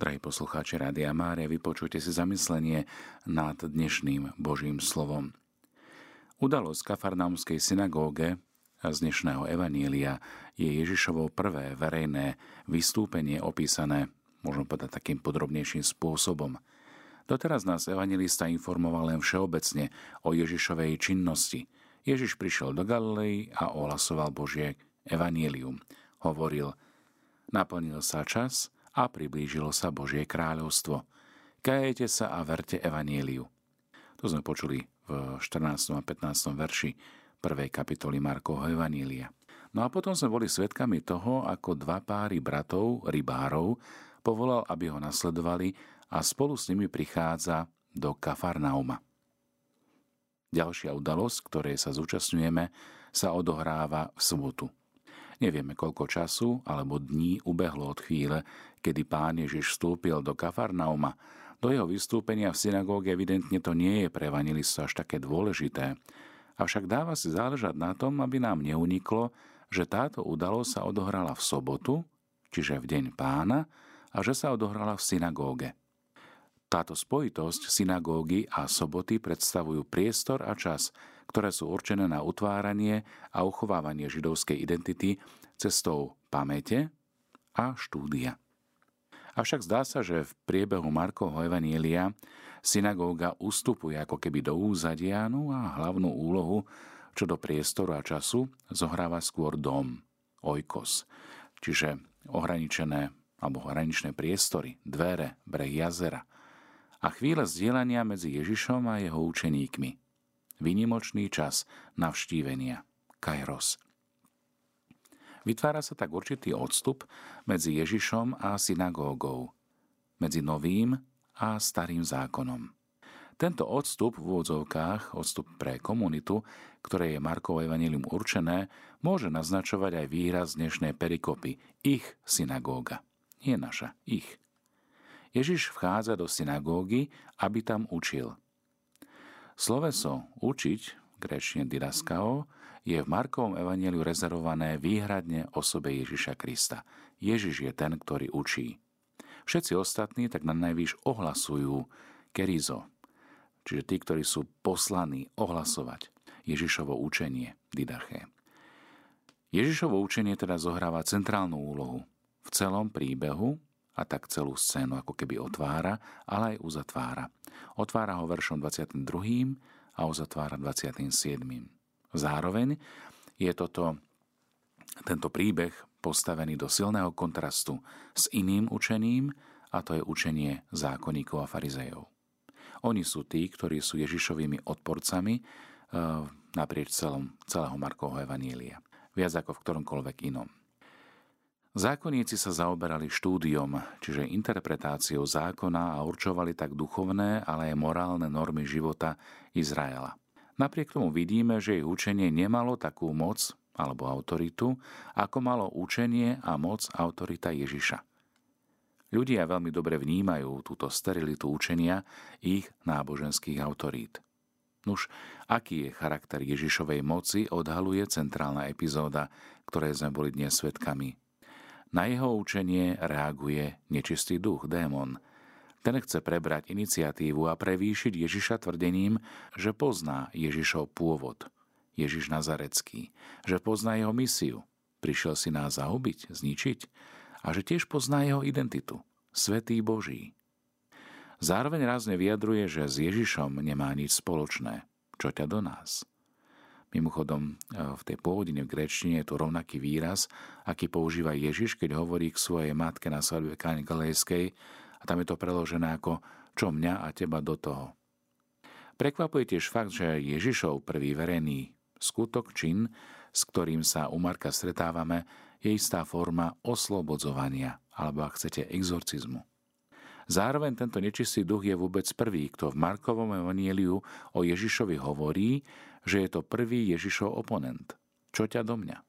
Drahí poslucháči Rádia Mária, vypočujte si zamyslenie nad dnešným Božím slovom. Udalosť Kafarnaumskej synagóge z dnešného Evanília je Ježišovo prvé verejné vystúpenie opísané, možno povedať takým podrobnejším spôsobom. Doteraz nás evangelista informoval len všeobecne o Ježišovej činnosti. Ježiš prišiel do Galilei a ohlasoval Božie evanílium. Hovoril, naplnil sa čas, a priblížilo sa Božie kráľovstvo. Kajete sa a verte evaníliu. To sme počuli v 14. a 15. verši prvej kapitoly Markovho Evanília. No a potom sme boli svedkami toho, ako dva páry bratov, rybárov, povolal, aby ho nasledovali a spolu s nimi prichádza do Kafarnauma. Ďalšia udalosť, ktorej sa zúčastňujeme, sa odohráva v sobotu. Nevieme, koľko času alebo dní ubehlo od chvíle, kedy pán Ježiš vstúpil do Kafarnauma. Do jeho vystúpenia v synagóge evidentne to nie je pre evangelista až také dôležité. Avšak dáva si záležať na tom, aby nám neuniklo, že táto udalosť sa odohrala v sobotu, čiže v deň pána, a že sa odohrala v synagóge. Táto spojitosť synagógy a soboty predstavujú priestor a čas, ktoré sú určené na utváranie a uchovávanie židovskej identity cestou pamäte a štúdia. Avšak zdá sa, že v priebehu Markovho Evanielia synagóga ustupuje ako keby do úzadia, no a hlavnú úlohu čo do priestoru a času zohráva skôr dom, oikos, čiže ohraničené alebo hraničné priestory, dvere, breh jazera a chvíle zdieľania medzi Ježišom a jeho učeníkmi – Vynimočný čas navštívenia, kairos. Vytvára sa tak určitý odstup medzi Ježišom a synagógou, medzi novým a starým zákonom. Tento odstup v úvodzovkách, odstup pre komunitu, ktoré je Markovo evanilium určené, môže naznačovať aj výraz dnešnej perikopy, ich synagóga. Nie naša, ich. Ježiš vchádza do synagógy, aby tam učil – Sloveso učiť, gréčne didaskao, je v Markovom evaneliu rezervované výhradne osobe Ježiša Krista. Ježiš je ten, ktorý učí. Všetci ostatní tak na najvýš ohlasujú kerizo, čiže tí, ktorí sú poslaní ohlasovať Ježišovo učenie, didaché. Ježišovo učenie teda zohráva centrálnu úlohu v celom príbehu a tak celú scénu ako keby otvára, ale aj uzatvára. Otvára ho veršom 22. a uzatvára 27. Zároveň je toto, tento príbeh postavený do silného kontrastu s iným učením, a to je učenie zákonníkov a farizejov. Oni sú tí, ktorí sú Ježišovými odporcami e, naprieč celom, celého Markovho Evanília. Viac ako v ktoromkoľvek inom. Zákonníci sa zaoberali štúdiom, čiže interpretáciou zákona a určovali tak duchovné, ale aj morálne normy života Izraela. Napriek tomu vidíme, že ich učenie nemalo takú moc alebo autoritu, ako malo učenie a moc autorita Ježiša. Ľudia veľmi dobre vnímajú túto sterilitu učenia ich náboženských autorít. Nuž, aký je charakter Ježišovej moci, odhaluje centrálna epizóda, ktoré sme boli dnes svetkami na jeho učenie reaguje nečistý duch, démon. Ten chce prebrať iniciatívu a prevýšiť Ježiša tvrdením, že pozná Ježišov pôvod, Ježiš Nazarecký, že pozná jeho misiu, prišiel si nás zahubiť, zničiť a že tiež pozná jeho identitu, Svetý Boží. Zároveň rázne vyjadruje, že s Ježišom nemá nič spoločné, čo ťa do nás – Mimochodom, e, v tej pôvodine v gréčtine je tu rovnaký výraz, aký používa Ježiš, keď hovorí k svojej matke na svadbe Káne Galejskej a tam je to preložené ako čo mňa a teba do toho. Prekvapuje tiež fakt, že Ježišov prvý verejný skutok, čin, s ktorým sa u Marka stretávame, je istá forma oslobodzovania, alebo ak chcete, exorcizmu. Zároveň tento nečistý duch je vôbec prvý, kto v Markovom evanieliu o Ježišovi hovorí, že je to prvý Ježišov oponent. Čo ťa do mňa?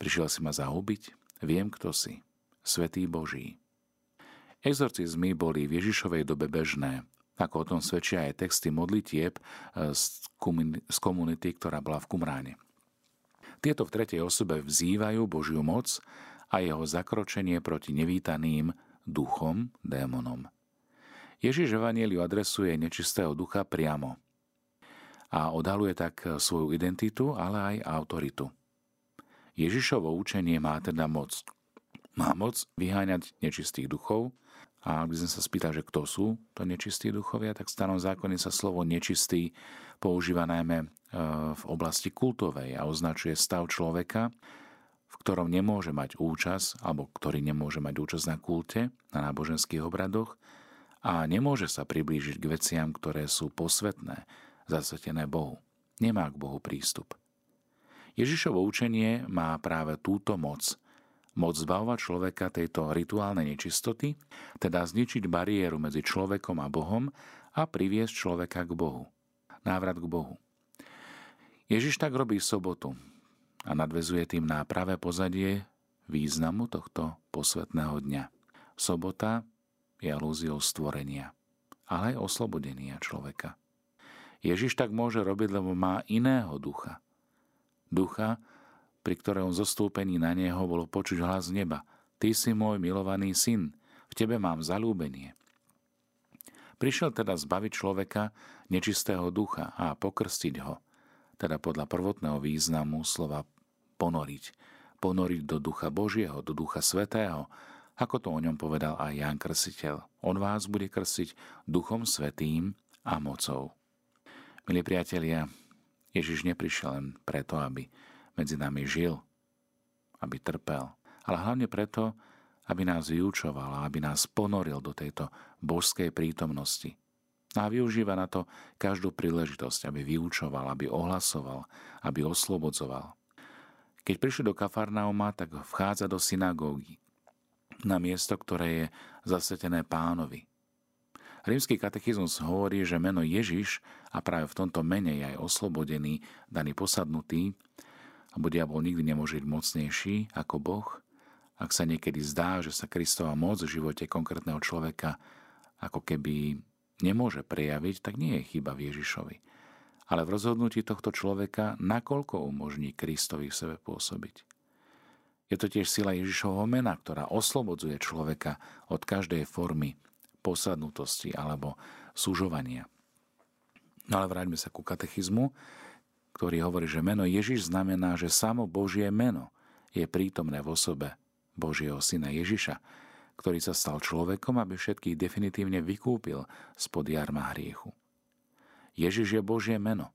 Prišiel si ma zahubiť? Viem, kto si. Svetý Boží. Exorcizmy boli v Ježišovej dobe bežné, ako o tom svedčia aj texty modlitieb eh, z komunity, ktorá bola v Kumráne. Tieto v tretej osobe vzývajú Božiu moc a jeho zakročenie proti nevítaným duchom, démonom. Ježiš Evangeliu adresuje nečistého ducha priamo a odhaluje tak svoju identitu, ale aj autoritu. Ježišovo učenie má teda moc. Má moc vyháňať nečistých duchov a ak by sme sa spýtali, že kto sú to nečistí duchovia, tak v starom zákone sa slovo nečistý používa najmä e, v oblasti kultovej a označuje stav človeka, ktorom nemôže mať účasť, alebo ktorý nemôže mať účasť na kulte, na náboženských obradoch a nemôže sa priblížiť k veciam, ktoré sú posvetné, zasvetené Bohu. Nemá k Bohu prístup. Ježišovo učenie má práve túto moc. Moc zbavovať človeka tejto rituálnej nečistoty, teda zničiť bariéru medzi človekom a Bohom a priviesť človeka k Bohu. Návrat k Bohu. Ježiš tak robí sobotu a nadvezuje tým na pravé pozadie významu tohto posvetného dňa. Sobota je alúziou stvorenia, ale aj oslobodenia človeka. Ježiš tak môže robiť, lebo má iného ducha. Ducha, pri ktorom zostúpení na neho bolo počuť hlas neba. Ty si môj milovaný syn, v tebe mám zalúbenie. Prišiel teda zbaviť človeka nečistého ducha a pokrstiť ho, teda podľa prvotného významu slova ponoriť. Ponoriť do ducha Božieho, do ducha Svetého, ako to o ňom povedal aj Ján Krsiteľ. On vás bude krstiť duchom svetým a mocou. Milí priatelia, Ježiš neprišiel len preto, aby medzi nami žil, aby trpel, ale hlavne preto, aby nás vyučoval a aby nás ponoril do tejto božskej prítomnosti. A využíva na to každú príležitosť, aby vyučoval, aby ohlasoval, aby oslobodzoval. Keď prišli do Kafarnauma, tak vchádza do synagógy, na miesto, ktoré je zasvetené pánovi. Rímsky katechizmus hovorí, že meno Ježiš a práve v tomto mene je aj oslobodený, daný posadnutý, lebo diabol nikdy nemôže byť mocnejší ako Boh. Ak sa niekedy zdá, že sa Kristova moc v živote konkrétneho človeka ako keby nemôže prejaviť, tak nie je chyba v Ježišovi. Ale v rozhodnutí tohto človeka, nakoľko umožní Kristovi v sebe pôsobiť. Je to tiež sila Ježišovho mena, ktorá oslobodzuje človeka od každej formy posadnutosti alebo súžovania. No ale vráťme sa ku katechizmu, ktorý hovorí, že meno Ježiš znamená, že samo Božie meno je prítomné v osobe Božieho syna Ježiša, ktorý sa stal človekom, aby všetkých definitívne vykúpil spod jarma hriechu. Ježiš je Božie meno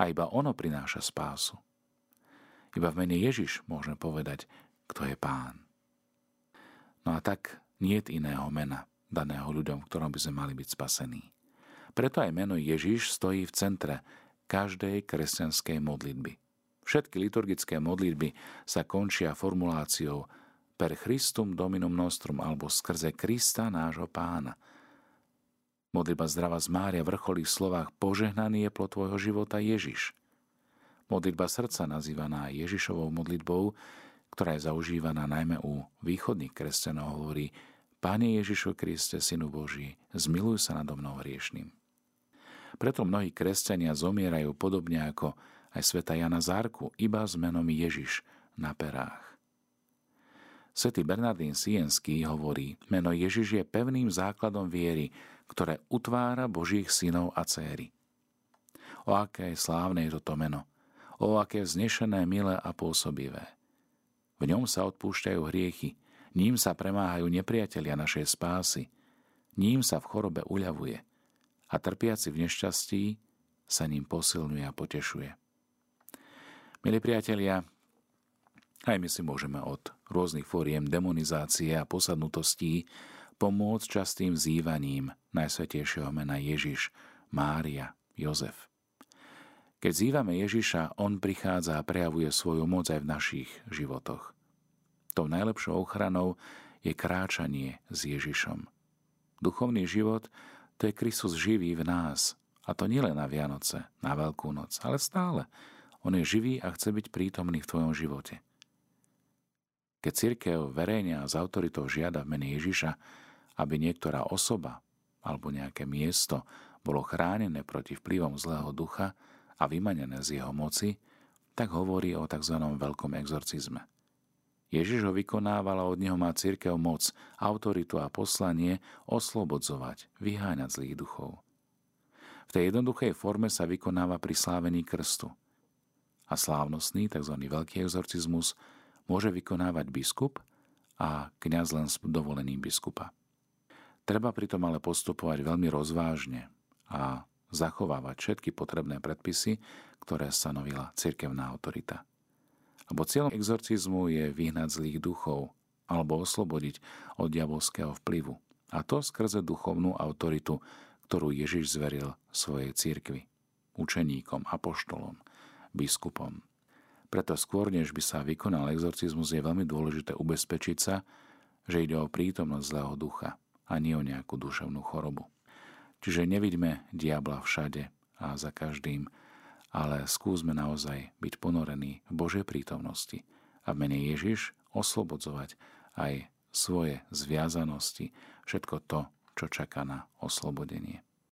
a iba ono prináša spásu. Iba v mene Ježiš môžeme povedať, kto je pán. No a tak nie je iného mena, daného ľuďom, v ktorom by sme mali byť spasení. Preto aj meno Ježiš stojí v centre každej kresťanskej modlitby. Všetky liturgické modlitby sa končia formuláciou per Christum Dominum Nostrum alebo skrze Krista nášho pána. Modlitba zdrava z Mária vrcholí v slovách Požehnaný je plod tvojho života Ježiš. Modlitba srdca nazývaná Ježišovou modlitbou, ktorá je zaužívaná najmä u východných kresťanov, hovorí Pane Ježišu Kriste, Synu Boží, zmiluj sa nado mnou hriešným. Preto mnohí kresťania zomierajú podobne ako aj sveta Jana Zárku, iba s menom Ježiš na perách. Svetý Bernardín Sienský hovorí, meno Ježiš je pevným základom viery, ktoré utvára Božích synov a céry. O aké slávne je toto meno, o aké vznešené, milé a pôsobivé. V ňom sa odpúšťajú hriechy, ním sa premáhajú nepriatelia našej spásy, ním sa v chorobe uľavuje a trpiaci v nešťastí sa ním posilňuje a potešuje. Milí priatelia, aj my si môžeme od rôznych fóriem demonizácie a posadnutostí pomôcť častým zývaním Najsvetejšieho mena Ježiš, Mária, Jozef. Keď zývame Ježiša, On prichádza a prejavuje svoju moc aj v našich životoch. Tou najlepšou ochranou je kráčanie s Ježišom. Duchovný život to je Kristus živý v nás. A to nielen na Vianoce, na Veľkú noc, ale stále. On je živý a chce byť prítomný v tvojom živote. Keď církev verejne a s autoritou žiada v mene Ježiša, aby niektorá osoba alebo nejaké miesto bolo chránené proti vplyvom zlého ducha a vymanené z jeho moci, tak hovorí o tzv. veľkom exorcizme. Ježiš ho vykonával a od neho má církev moc, autoritu a poslanie oslobodzovať, vyháňať zlých duchov. V tej jednoduchej forme sa vykonáva pri slávení krstu. A slávnostný, tzv. veľký exorcizmus, môže vykonávať biskup a kňaz len s dovolením biskupa. Treba pritom ale postupovať veľmi rozvážne a zachovávať všetky potrebné predpisy, ktoré stanovila cirkevná autorita. Lebo cieľom exorcizmu je vyhnať zlých duchov alebo oslobodiť od diabolského vplyvu. A to skrze duchovnú autoritu, ktorú Ježiš zveril svojej cirkvi, učeníkom, apoštolom, biskupom. Preto skôr, než by sa vykonal exorcizmus, je veľmi dôležité ubezpečiť sa, že ide o prítomnosť zlého ducha a nie o nejakú duševnú chorobu. Čiže nevidíme diabla všade a za každým, ale skúsme naozaj byť ponorení v Božej prítomnosti a v mene Ježiš oslobodzovať aj svoje zviazanosti, všetko to, čo čaká na oslobodenie.